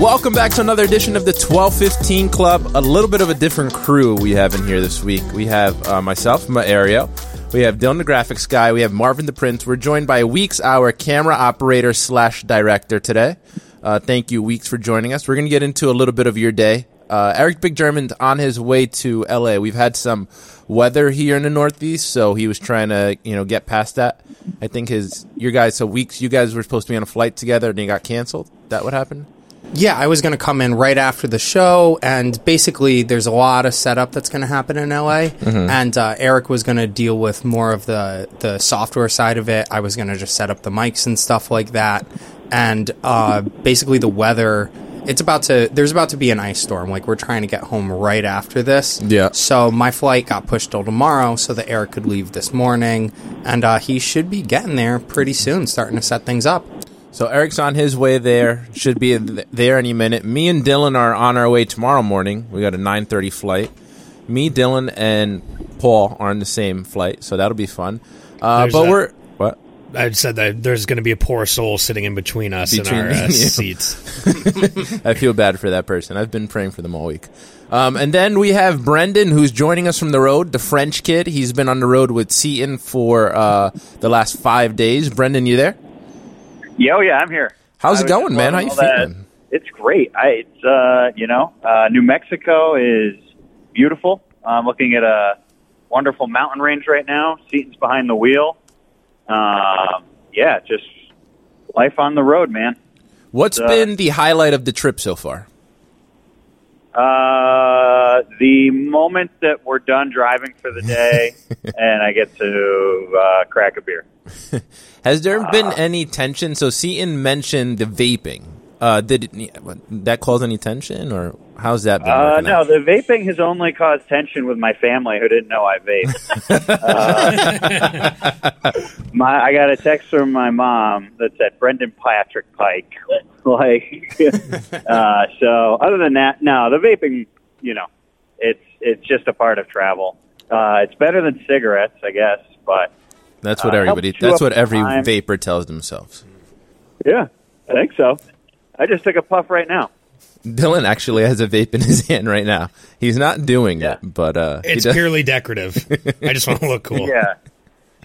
Welcome back to another edition of the 1215 Club. A little bit of a different crew we have in here this week. We have uh, myself, Mario. We have Dylan the graphics guy. We have Marvin the Prince. We're joined by Weeks, our camera operator slash director today. Uh, thank you, Weeks, for joining us. We're going to get into a little bit of your day. Uh, Eric Big German's on his way to LA. We've had some weather here in the Northeast, so he was trying to you know get past that. I think his your guys so Weeks, you guys were supposed to be on a flight together, and he got canceled. That what happened? Yeah, I was going to come in right after the show, and basically, there's a lot of setup that's going to happen in LA. And uh, Eric was going to deal with more of the the software side of it. I was going to just set up the mics and stuff like that. And uh, basically, the weather. It's about to. There's about to be an ice storm. Like we're trying to get home right after this. Yeah. So my flight got pushed till tomorrow, so that Eric could leave this morning, and uh, he should be getting there pretty soon, starting to set things up. So Eric's on his way there. Should be th- there any minute. Me and Dylan are on our way tomorrow morning. We got a 9:30 flight. Me, Dylan, and Paul are on the same flight, so that'll be fun. Uh, but a- we're what? I said that there's going to be a poor soul sitting in between us Between and our uh, seats. I feel bad for that person. I've been praying for them all week. Um, and then we have Brendan, who's joining us from the road, the French kid. He's been on the road with Seton for uh, the last five days. Brendan, you there? Yeah, oh yeah, I'm here. How's it going, man? How you all that. feeling? It's great. I, it's uh, you know, uh, New Mexico is beautiful. I'm looking at a wonderful mountain range right now. Seton's behind the wheel. Um, yeah, just life on the road, man. What's Uh, been the highlight of the trip so far? Uh, the moment that we're done driving for the day, and I get to uh, crack a beer. Has there been any tension? So Seton mentioned the vaping. Uh, did it, that cause any tension, or how's that been? Uh, no, out? the vaping has only caused tension with my family who didn't know I vape. uh, my, I got a text from my mom that said Brendan Patrick Pike. like, uh, so other than that, no, the vaping, you know, it's it's just a part of travel. Uh, it's better than cigarettes, I guess, but That's what uh, everybody. That's what every time. vapor tells themselves. yeah, I think so. I just took a puff right now. Dylan actually has a vape in his hand right now. He's not doing Yeah. it, but uh, It's does- purely decorative. I just want to look cool. Yeah.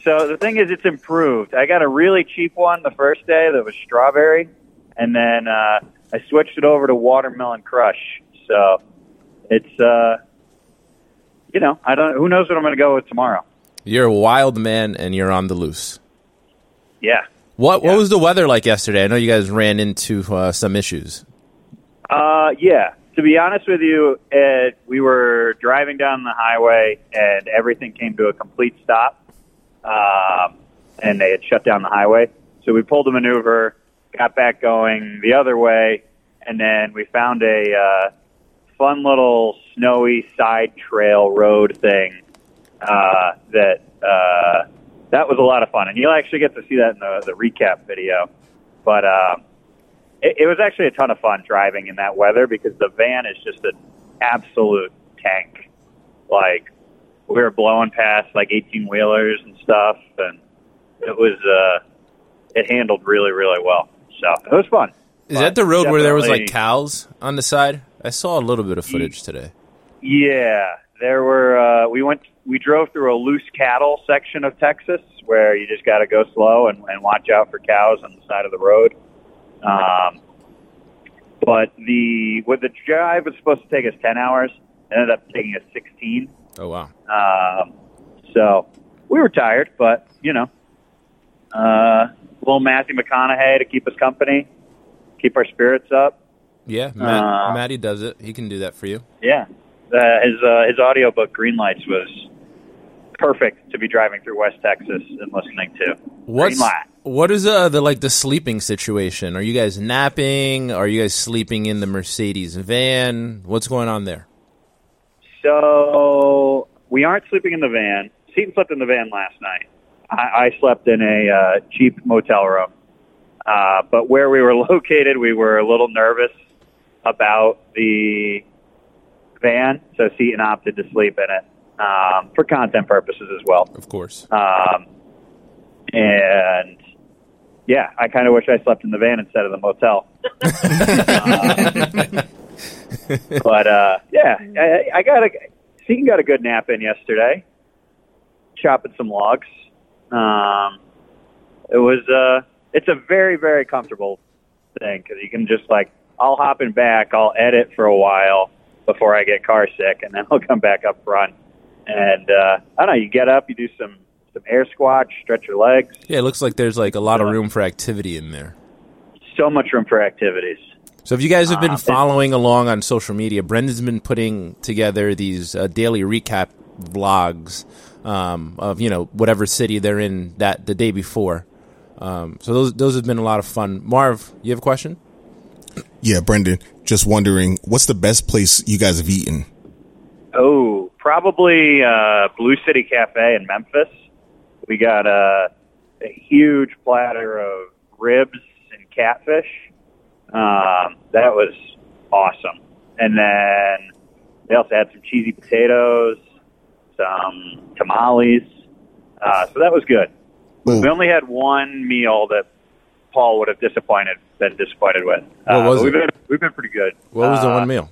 So the thing is, it's improved. I got a really cheap one the first day that was strawberry, and then uh, I switched it over to watermelon crush. So it's, uh, you know, I don't. Who knows what I'm going to go with tomorrow? You're a wild man, and you're on the loose. Yeah. What What was the weather like yesterday? I know you guys ran into uh, some issues. Uh, yeah. To be honest with you, it, we were driving down the highway, and everything came to a complete stop. Um, and they had shut down the highway, so we pulled a maneuver, got back going the other way, and then we found a uh, fun little snowy side trail road thing uh, that uh, that was a lot of fun, and you'll actually get to see that in the, the recap video. But um, it, it was actually a ton of fun driving in that weather because the van is just an absolute tank. Like we were blowing past like eighteen wheelers and stuff, and it was uh, it handled really really well. So it was fun. Is that the road where there was like cows on the side? I saw a little bit of footage today. Yeah, there were. Uh, we went. We drove through a loose cattle section of Texas where you just got to go slow and, and watch out for cows on the side of the road. Um, but the what the drive was supposed to take us ten hours ended up taking us sixteen. Oh wow! Um, so we were tired, but you know, uh, little Matthew McConaughey to keep us company, keep our spirits up. Yeah, Matt, Uh, Matty does it. He can do that for you. Yeah, uh, his uh, his audiobook Green Lights was perfect to be driving through West Texas and listening to. What's what is uh the like the sleeping situation? Are you guys napping? Are you guys sleeping in the Mercedes van? What's going on there? So we aren't sleeping in the van. Seton slept in the van last night. I, I slept in a uh, cheap motel room. Uh, but where we were located, we were a little nervous about the van, so Seton opted to sleep in it um, for content purposes as well. Of course. Um, and yeah, I kind of wish I slept in the van instead of the motel. Um, but uh, yeah, I, I got a Seton got a good nap in yesterday, chopping some logs. Um, it was uh, it's a very very comfortable thing because you can just like I'll hop in back, I'll edit for a while before I get car sick, and then I'll come back up front. And uh, I don't know, you get up, you do some some air squats, stretch your legs. Yeah, it looks like there's like a lot of room for activity in there. So much room for activities. So if you guys have been following along on social media, Brendan's been putting together these uh, daily recap vlogs um, of you know whatever city they're in that the day before. Um, so those those have been a lot of fun. Marv, you have a question? Yeah, Brendan, just wondering, what's the best place you guys have eaten? Oh, probably uh, Blue City Cafe in Memphis. We got a, a huge platter of ribs and catfish. Um, that was awesome. And then they also had some cheesy potatoes, some tamales. Uh, so that was good. Ooh. We only had one meal that Paul would have disappointed been disappointed with. What uh, was but we've it? been we've been pretty good. What was the Uh, one meal?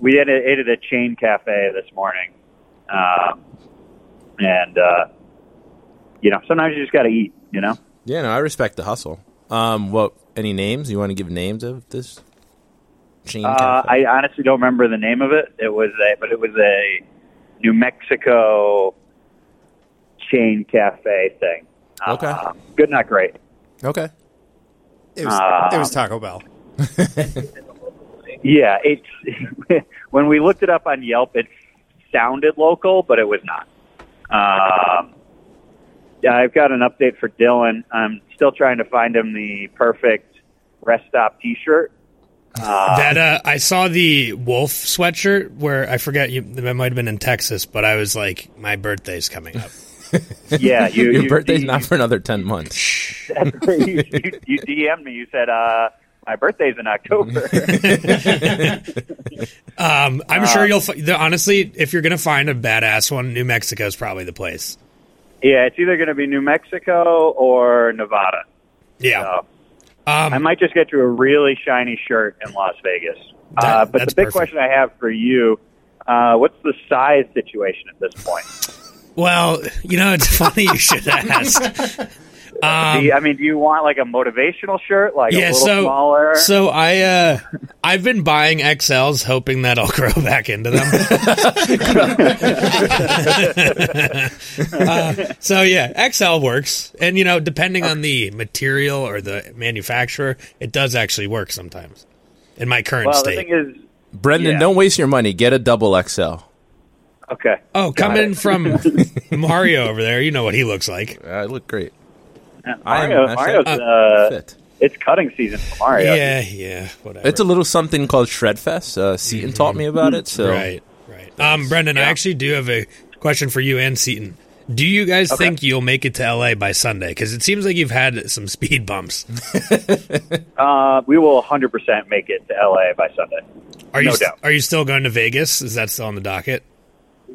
We ate, ate at a chain cafe this morning, um, and uh, you know sometimes you just got to eat. You know, Yeah, no, I respect the hustle. Um, what? Any names? You want to give names of this chain? uh, cafe? I honestly don't remember the name of it. It was a, but it was a New Mexico chain cafe thing. Okay. Uh, good, not great. okay. It was, Uh, it was Taco Bell. Yeah, it's when we looked it up on Yelp, it sounded local, but it was not. Um, yeah, I've got an update for Dylan. I'm still trying to find him the perfect rest stop T-shirt. Uh, That uh, I saw the wolf sweatshirt where I forget you. That might have been in Texas, but I was like, my birthday's coming up. yeah, you, Your you, birthday's you, not for another ten months. you, you, you DM'd me. You said uh, my birthday's in October. Um, I'm Uh, sure you'll. Honestly, if you're gonna find a badass one, New Mexico is probably the place. yeah, it's either going to be New Mexico or Nevada. Yeah. So. Um, I might just get you a really shiny shirt in Las Vegas. uh, but the big perfect. question I have for you, uh, what's the size situation at this point? well, you know, it's funny you should ask. Um, do you, I mean, do you want like a motivational shirt, like a yeah, little so smaller? so I uh, I've been buying XLs, hoping that I'll grow back into them. Uh, so yeah, XL works, and you know, depending on the material or the manufacturer, it does actually work sometimes. In my current well, the state. thing is, Brendan, Yeah. don't waste your money. Get a double XL. okay. oh, coming from Mario over there, you know what he looks like. I look great. Yeah, I am- Mario, I Mario's, uh, Fit. it's cutting season for Mario. Yeah, yeah, whatever. It's a little something called Shredfest. Uh, Seton taught me about it. So Right, right. Um, Brendan, I actually do have a question for you and Seton. Do you guys think you'll make it to LA by Sunday? Because it seems like you've had some speed bumps. Uh, we will 100% make it to LA by Sunday. Are you No st- doubt. are you still going to Vegas? Is that still on the docket?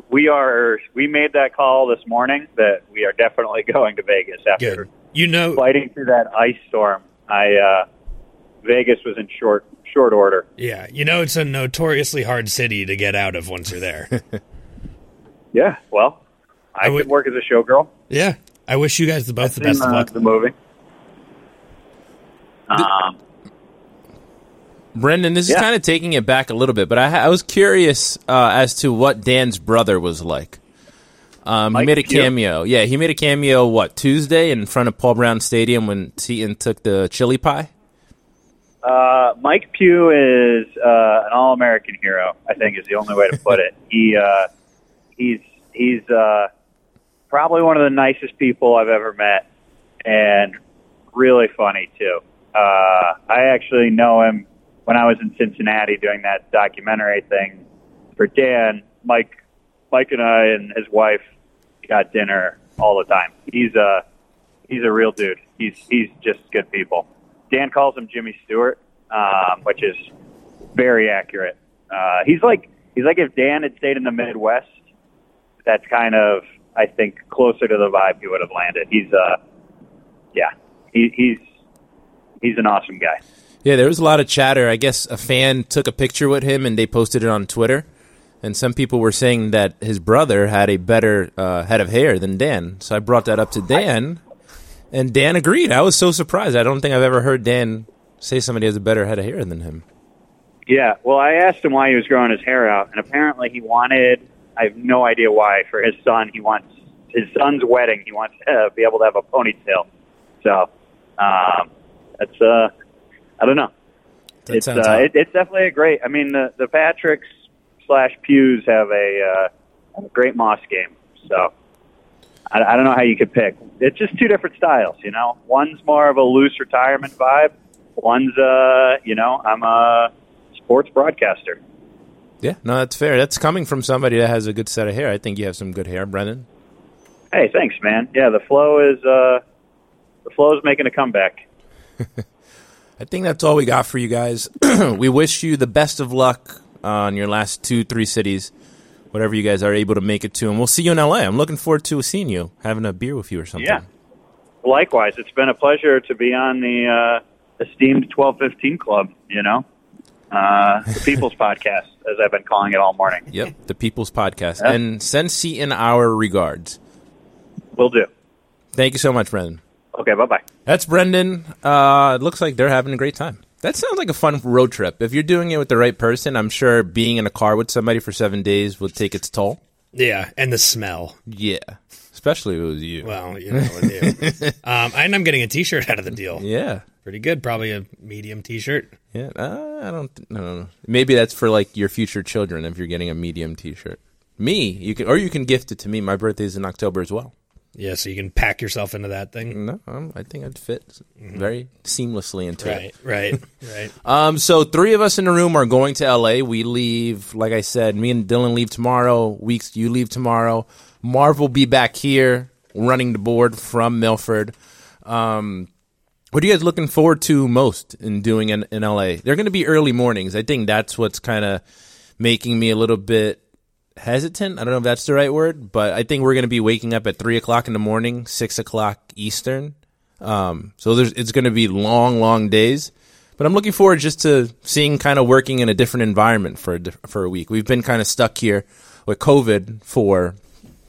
We are. We made that call this morning that we are definitely going to Vegas after Good. You know, fighting through that ice storm. I uh, Vegas was in short short order. yeah, you know it's a notoriously hard city to get out of once you're there. Yeah. Well, I, I would- could work as a showgirl. yeah, I wish you guys the both the in best of uh, luck. the movie. Um, Brendan, this is kind of taking it back a little bit, but I, I was curious uh, as to what Dan's brother was like. Um, he made a cameo. Yeah, he made a cameo. What Tuesday in front of Paul Brown Stadium when Seton took the chili pie. uh, Mike Pugh is uh, an all-American hero. I think is the only way to put it. He uh, he's he's uh, probably one of the nicest people I've ever met, and really funny too. Uh, I actually know him when I was in Cincinnati doing that documentary thing for Dan. Mike, Mike and I and his wife got dinner all the time. He's a he's a real dude. He's he's just good people. Dan calls him Jimmy Stewart, um, which is very accurate. Uh, he's like he's like if Dan had stayed in the Midwest. That's kind of I think closer to the vibe he would have landed. He's uh yeah he, he's he's an awesome guy. Yeah, there was a lot of chatter. I guess a fan took a picture with him and they posted it on Twitter. And some people were saying that his brother had a better uh, head of hair than Dan. So I brought that up to Dan, and Dan agreed. I was so surprised. I don't think I've ever heard Dan say somebody has a better head of hair than him. Yeah, well, I asked him why he was growing his hair out, and apparently he wanted. I have no idea why. For his son, he wants his son's wedding. He wants to be able to have a ponytail. So um, that's uh, I don't know. That it's, sounds uh, it, it's definitely a great. I mean, the the Patricks slash Pughs have a, uh, a great moss game. So I, I don't know how you could pick. It's just two different styles. You know, one's more of a loose retirement vibe. One's uh, you know, I'm a sports broadcaster. Yeah, no, that's fair. That's coming from somebody that has a good set of hair. I think you have some good hair, Brennan. Hey, thanks, man. Yeah, the flow is uh, the flow is making a comeback. I think that's all we got for you guys. we wish you the best of luck on your last two, three cities, whatever you guys are able to make it to, and we'll see you in LA. I'm looking forward to seeing you, having a beer with you or something. Yeah. Likewise, it's been a pleasure to be on the uh, esteemed 1215 Club. You know, uh, the People's Podcast, as I've been calling it all morning. Yep, the People's Podcast. Yeah. And send Seton our regards. Will do. Thank you so much, Brendan. Okay, bye bye. That's Brendan. Uh, it looks like they're having a great time. That sounds like a fun road trip. If you're doing it with the right person, I'm sure being in a car with somebody for seven days will take its toll. Yeah, and the smell. Yeah, especially if it was you. Well, you know, with you. um, and I'm getting a T-shirt out of the deal. yeah, Pretty good. Probably a medium T-shirt. yeah. Uh, I don't. Know. Maybe that's for like your future children if you're getting a medium T-shirt. Me, you can, or you can gift it to me. My birthday's in October as well. Yeah, so you can pack yourself into that thing. No, um, I think I'd fit very seamlessly into it. Right, right, right. Um, so three of us in the room are going to LA. We leave, like I said, me and Dylan leave tomorrow. Weeks, you leave tomorrow. Marv will be back here running the board from Milford. Um, what are you guys looking forward to most in doing in, in LA? They're going to be early mornings. I think that's what's kind of making me a little bit hesitant. I don't know if that's the right word, but I think we're going to be waking up at three o'clock in the morning, six o'clock Eastern. Um, so it's going to be long, long days. But I'm looking forward just to seeing kind of working in a different environment for a, for a week. We've been kind of stuck here with COVID for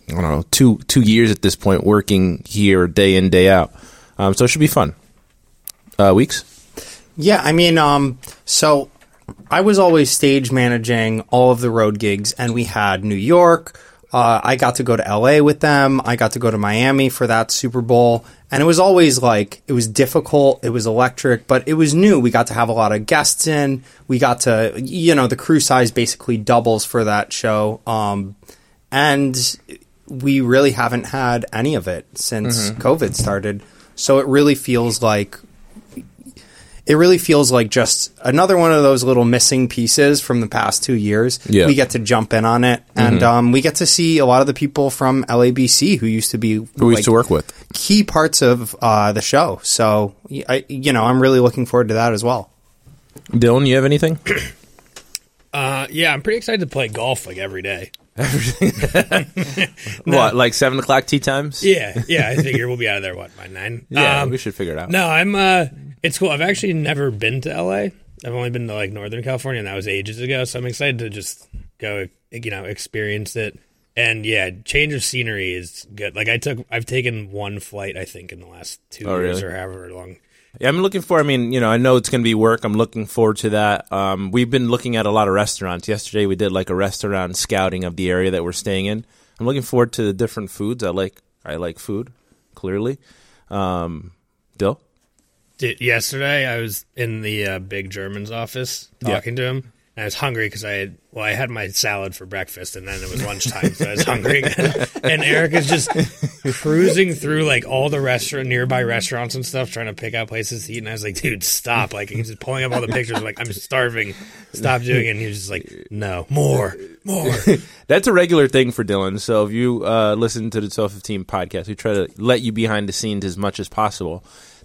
I don't know two two years at this point, working here day in day out. Um, so it should be fun. Uh, weeks. Yeah, I mean, um, so I was always stage managing all of the road gigs, and we had New York. Uh, I got to go to LA with them. I got to go to Miami for that Super Bowl. And it was always like, it was difficult. It was electric, but it was new. We got to have a lot of guests in. We got to, you know, the crew size basically doubles for that show. Um, and we really haven't had any of it since COVID started. So it really feels like it really feels like just another one of those little missing pieces from the past two years. Yeah. We get to jump in on it, and um, we get to see a lot of the people from LABC who used to be Who we used to work with. key parts of uh, the show. So, y- I, you know, I'm really looking forward to that as well. Dylan, you have anything? Uh, yeah, I'm pretty excited to play golf like every day. What, like seven o'clock tea times? Yeah, yeah. I figure we'll be out of there what by nine. Yeah, Um, we should figure it out. No, I'm. uh It's cool. I've actually never been to LA. I've only been to like Northern California, and that was ages ago. So I'm excited to just go, you know, experience it. And yeah, change of scenery is good. Like I took, I've taken one flight, I think, in the last two Oh, years really? or however long. Yeah, I'm looking for. I mean, you know, I know it's going to be work. I'm looking forward to that. Um, we've been looking at a lot of restaurants. Yesterday, we did like a restaurant scouting of the area that we're staying in. I'm looking forward to the different foods. I like. I like food. Clearly, um, Dill. Did, yesterday, I was in the uh, big German's office talking to him, and I was hungry because I had well, I had my salad for breakfast, and then it was lunchtime, so I was hungry. And Eric is just cruising through like all the restaurant nearby restaurants and stuff, trying to pick out places to eat. And I was like, "Dude, stop!" Like he's just pulling up all the pictures. I'm like, "I'm starving. Stop doing it." And he was just like, "No, more, more." That's a regular thing for Dylan. So if you uh, listen to the 1215 podcast, we try to let you behind the scenes as much as possible.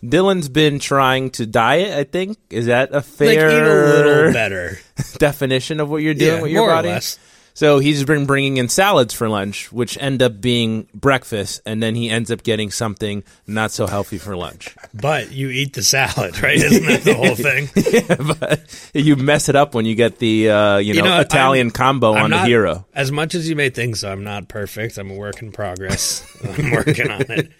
Dylan's been trying to diet, I think. Is that a like fair eat a little better. definition of what you're doing Yeah, with your more or body? less. So he's been bringing in salads for lunch, which end up being breakfast, and then he ends up getting something not so healthy for lunch. But you eat the salad, right? Isn't that the whole thing? but you mess it up when you get the uh, you, know, know, Italian I'm- combo I'm on not- the hero. As much as you may think so, I'm not perfect. I'm a work in progress. I'm working on it.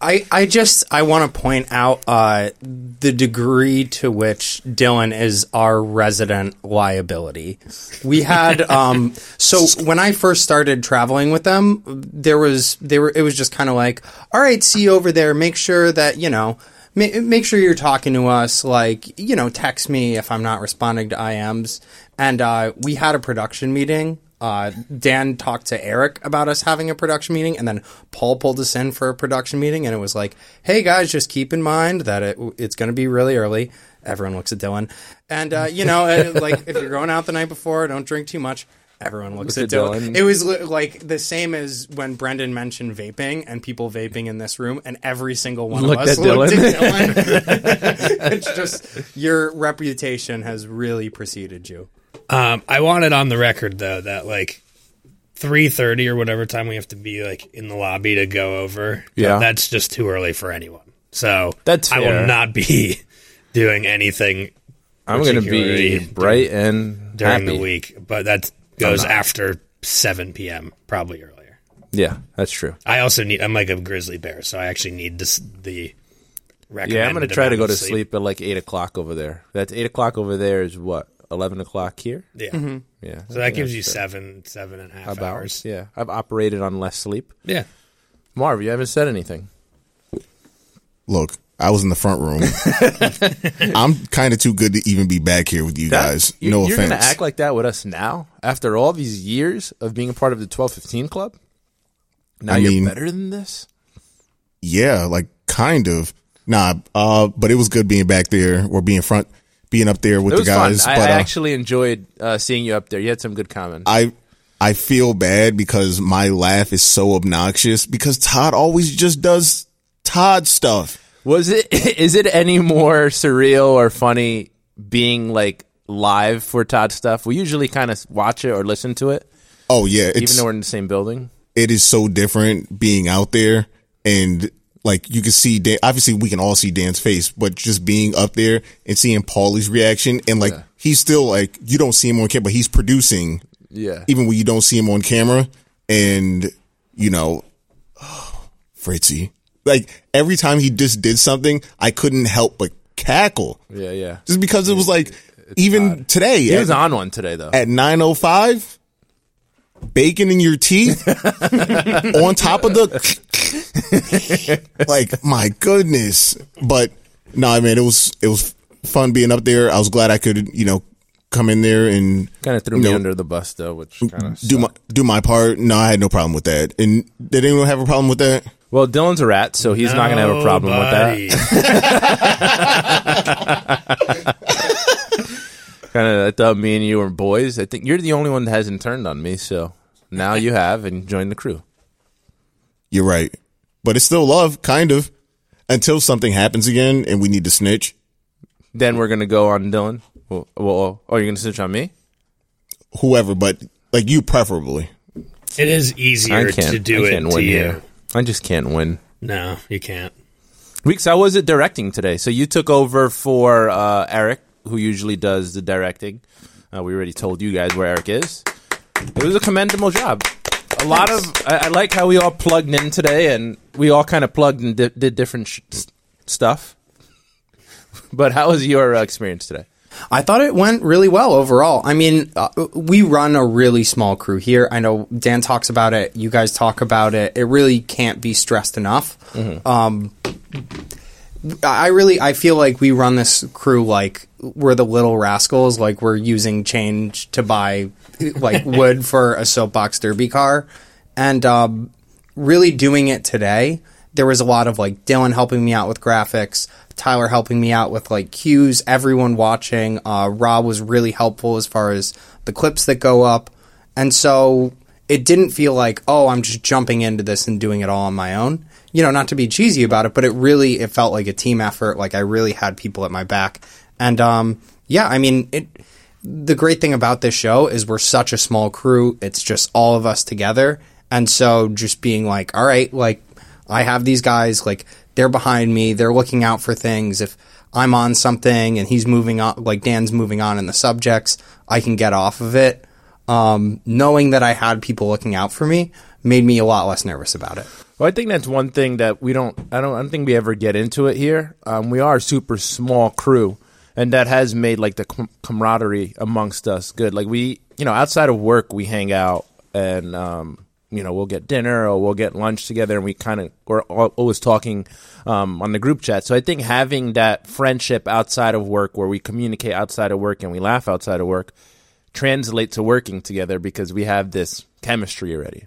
I, I just I want to point out uh, the degree to which Dylan is our resident liability. We had um, so when I first started traveling with them, there was they were it was just kind of like, all right, see you over there. Make sure that you know. ma- Make sure you're talking to us. Like you know, text me if I'm not responding to IMs. And uh, we had a production meeting uh, Dan talked to Eric about us having a production meeting, and then Paul pulled us in for a production meeting, and it was like, "Hey guys, just keep in mind that it, it's going to be really early." Everyone looks at Dylan, and uh, you know, like if you're going out the night before, don't drink too much. Everyone looks Look at at Dylan. Dylan. It was li- like the same as when Brendan mentioned vaping and people vaping in this room, and every single one Looked of us at looked Dylan. at Dylan. it's just your reputation has really preceded you. Um, I want it on the record though that like three thirty or whatever time we have to be like in the lobby to go over. Yeah. that's just too early for anyone. So That's I will not be doing anything I'm going to be bright and during happy. the week, but that goes after seven p.m. probably earlier. Yeah, that's true. I also need. I'm like a grizzly bear, so I actually need this the. Yeah, I'm going to try to go to sleep. at like eight o'clock over there. That's eight o'clock over there. Is what eleven o'clock here? Yeah, Mm-hmm. Yeah, so that gives you seven, seven and a half about hours. Yeah, I've operated on less sleep. Yeah, Marv, you haven't said anything. Look, I was in the front room. I'm kind of too good to even be back here with you guys. you, no you're offense. going to act like that with us now after all these years of being a part of the 1215 club. Now I you're mean- better than this. yeah, like kind of. Nah, uh, but it was good being back there or being front, being up there with It the guys. fun. I, but I uh, actually enjoyed uh, seeing you up there. You had some good comments. I I feel bad because my laugh is so obnoxious because Todd always just does Todd stuff. Was it? Is it any more surreal or funny being like live for Todd stuff? We usually kind of watch it or listen to it, Oh yeah, even it's though we're in the same building. it is so different being out there and like you can see Dan, obviously we can all see Dan's face, but just being up there and seeing Paulie's reaction and like he's still like you don't see him on camera, but he's producing Yeah, even when you don't see him on camera and you know Fritzy. Like every time he just did something, I couldn't help but cackle. yeah, yeah. Just because it was like even today He at, was on one today though. at 905 bacon in your teeth on top of the like my goodness. But no I mean it was it was fun being up there. I was glad I could you know come in there and Kind of threw me know, under the bus though, which kind of do my do my part. No I had no problem with that. And did anyone have a problem with that? Well, Dylan's a rat, so he's not going to have a problem with that. Nobody. Kind of, I thought me and you were boys. I think you're the only one that hasn't turned on me, so now you have and joined the crew. you're right but it's still love kind of until something happens again and we need to snitch Then we're going to go on Dylan. Well, well, oh, you're going to snitch on me? whoever but like you preferably It is I easier can't. to do I it can't to win you. here. I just can't win. No, you can't. Weeks, how was it directing today? So you took over for uh, Eric, who usually does the directing. Uh, we already told you guys where Eric is. It was a commendable job. A lot of I, I like how we all plugged in today, and we all kind of plugged and di- did different sh- stuff. But how was your uh, experience today? I thought it went really well overall. I mean, uh, we run a really small crew here. I know Dan talks about it. You guys talk about it. It really can't be stressed enough. Um, I really, I feel like we run this crew like we're the little rascals. Like we're using change to buy like wood for a soapbox derby car, and um, really doing it today. There was a lot of like Dylan helping me out with graphics, Tyler helping me out with like cues, everyone watching. Uh, Rob was really helpful as far as the clips that go up, and so it didn't feel like oh I'm just jumping into this and doing it all on my own. You know, not to be cheesy about it, but it really it felt like a team effort. Like I really had people at my back, and um, yeah, I mean it. The great thing about this show is we're such a small crew. It's just all of us together, and so just being like, all right, like I have these guys, like they're behind me, they're looking out for things. If I'm on something and he's moving on, like Dan's moving on in the subjects, I can get off of it. Um, knowing that I had people looking out for me made me a lot less nervous about it. Well, I think that's one thing that we don't. I don't. I don't think we ever get into it here. Um, we are a super small crew, and that has made like the com- camaraderie amongst us good. Like we, you know, outside of work, we hang out and um, you know we'll get dinner or we'll get lunch together, and we kind of we're always talking um, on the group chat. So I think having that friendship outside of work, where we communicate outside of work and we laugh outside of work, translate to working together because we have this chemistry already.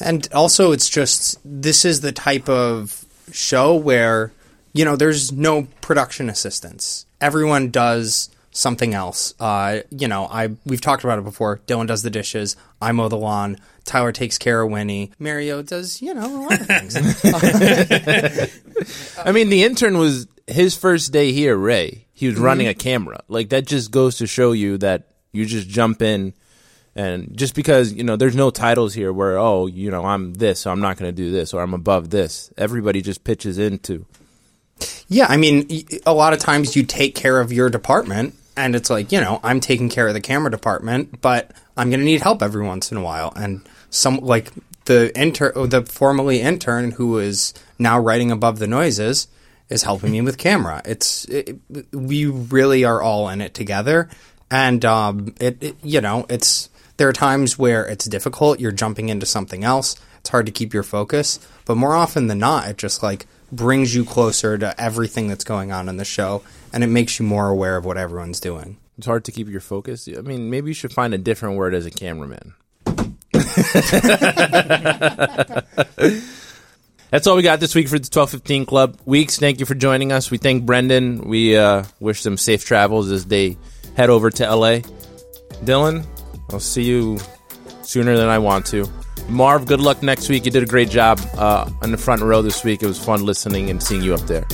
And also, it's just this is the type of show where you know there's no production assistance. Everyone does something else. Uh, you know, I we've talked about it before. Dylan does the dishes. I mow the lawn. Tyler takes care of Winnie. Mario does you know a lot of things. I mean, the intern was his first day here, Ray. He was running a camera. Like that just goes to show you that you just jump in and just because, you know, there's no titles here where, oh, you know, I'm this, so I'm not going to do this, or I'm above this. Everybody just pitches into. Yeah, I mean, a lot of times you take care of your department, and it's like, you know, I'm taking care of the camera department, but I'm going to need help every once in a while. And some, like, the intern, the formerly intern who is now writing above the noises is helping me with camera. It's, it, we really are all in it together. And, um, it, it, you know, it's, there are times where it's difficult. You're jumping into something else. It's hard to keep your focus. But more often than not, it just like brings you closer to everything that's going on in the show and it makes you more aware of what everyone's doing. It's hard to keep your focus. I mean, maybe you should find a different word as a cameraman. That's all we got this week for the 1215 Club Weeks. Thank you for joining us. We thank Brendan. We uh, wish them safe travels as they head over to LA. Dylan, I'll see you sooner than I want to. Marv, good luck next week. You did a great job uh, on the front row this week. It was fun listening and seeing you up there.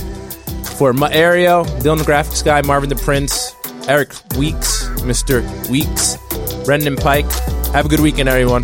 For Aereo, Dylan the Graphics Guy, Marvin the Prince, Eric Weeks, Mr. Weeks, Brendan Pike. Have a good weekend, everyone.